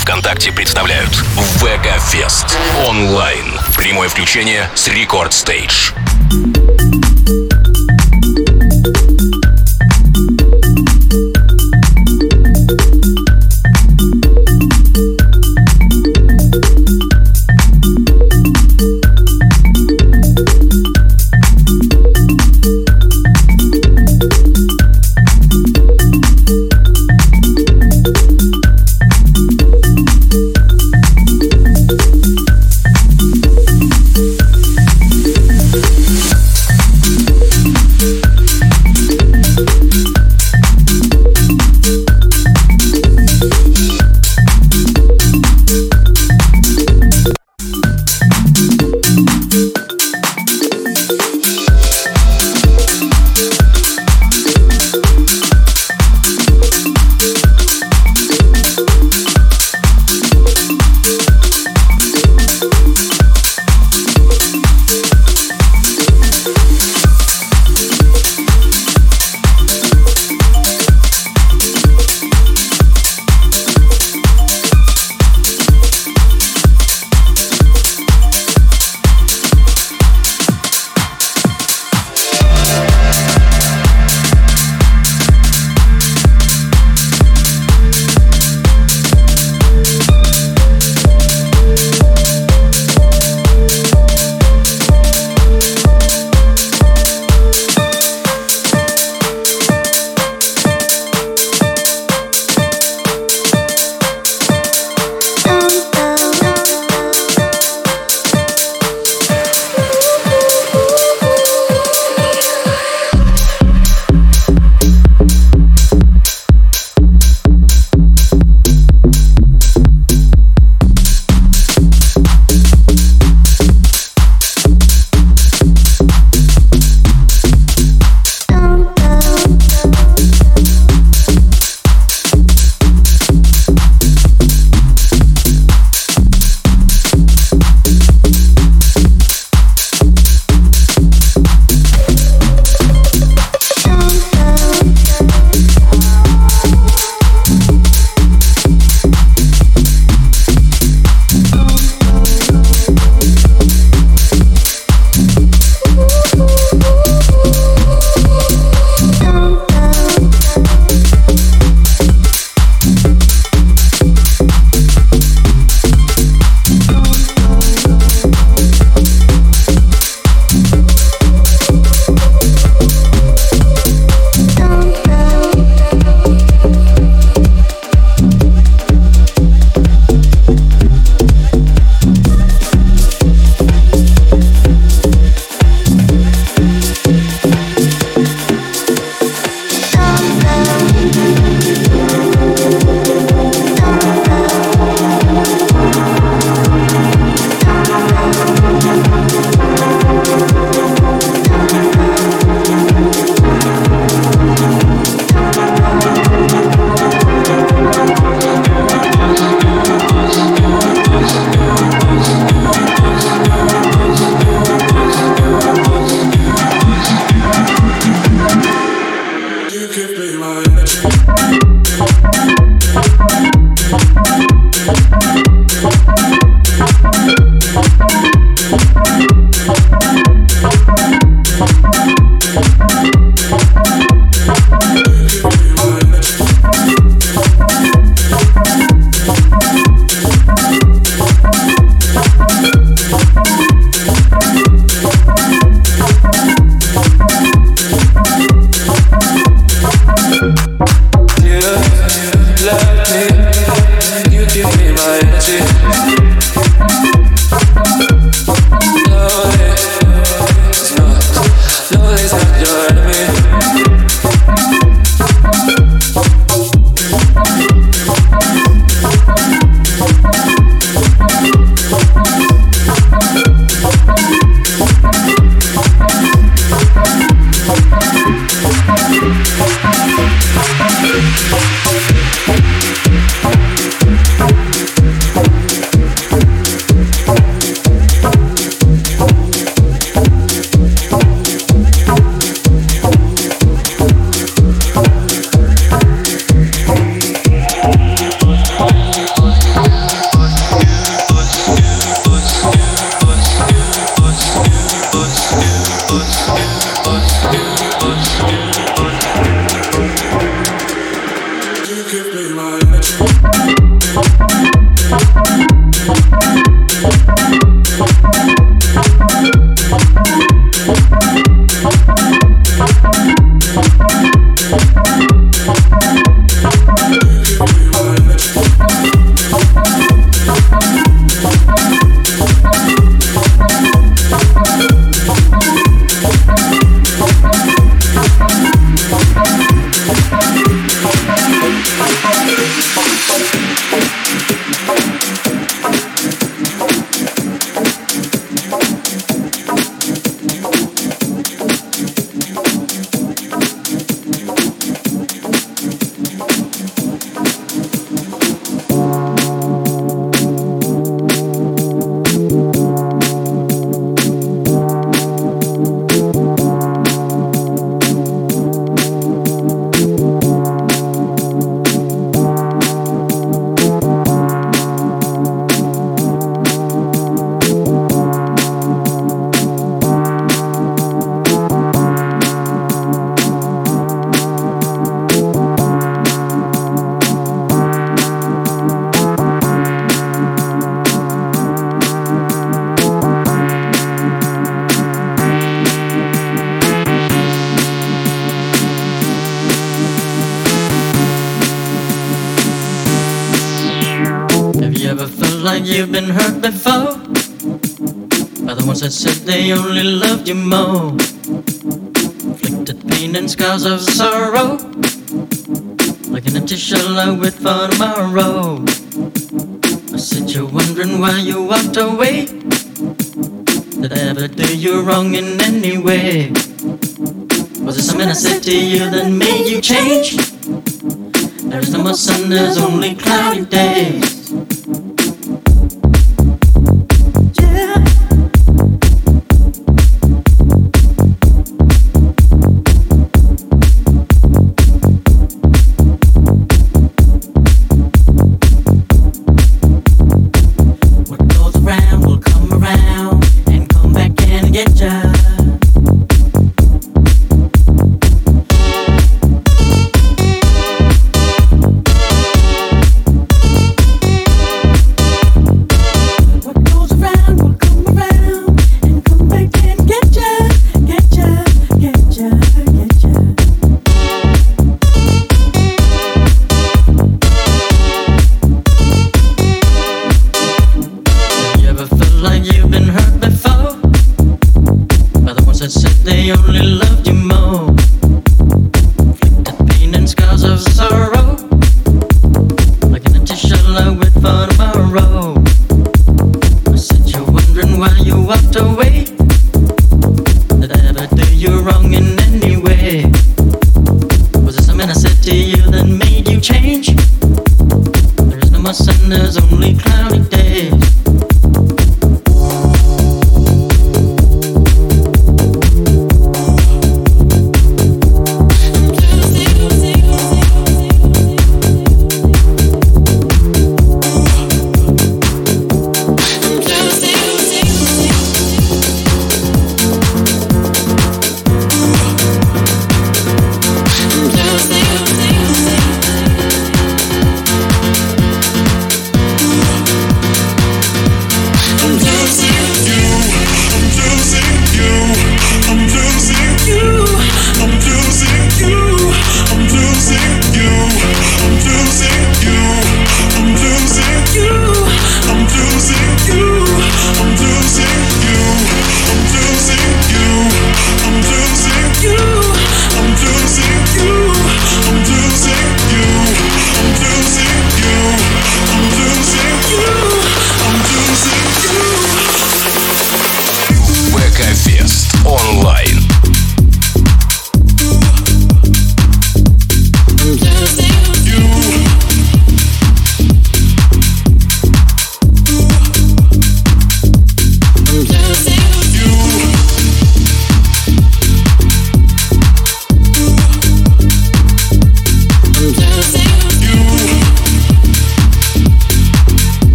ВКонтакте представляют ВК Фест онлайн. Прямое включение с Рекорд Стейдж. They only loved you more. Inflicted pain and scars of sorrow, like an empty shell with for tomorrow. I said you're wondering why you walked away. Did I ever do you wrong in any way? Was it something I said to you that made you change? There is no more sun, there's only cloudy days.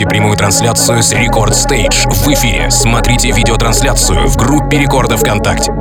онлайн. Слушайте прямую трансляцию с Рекорд Стейдж в эфире. Смотрите видеотрансляцию в группе Рекорда ВКонтакте.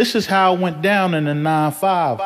This is how it went down in the 9 5.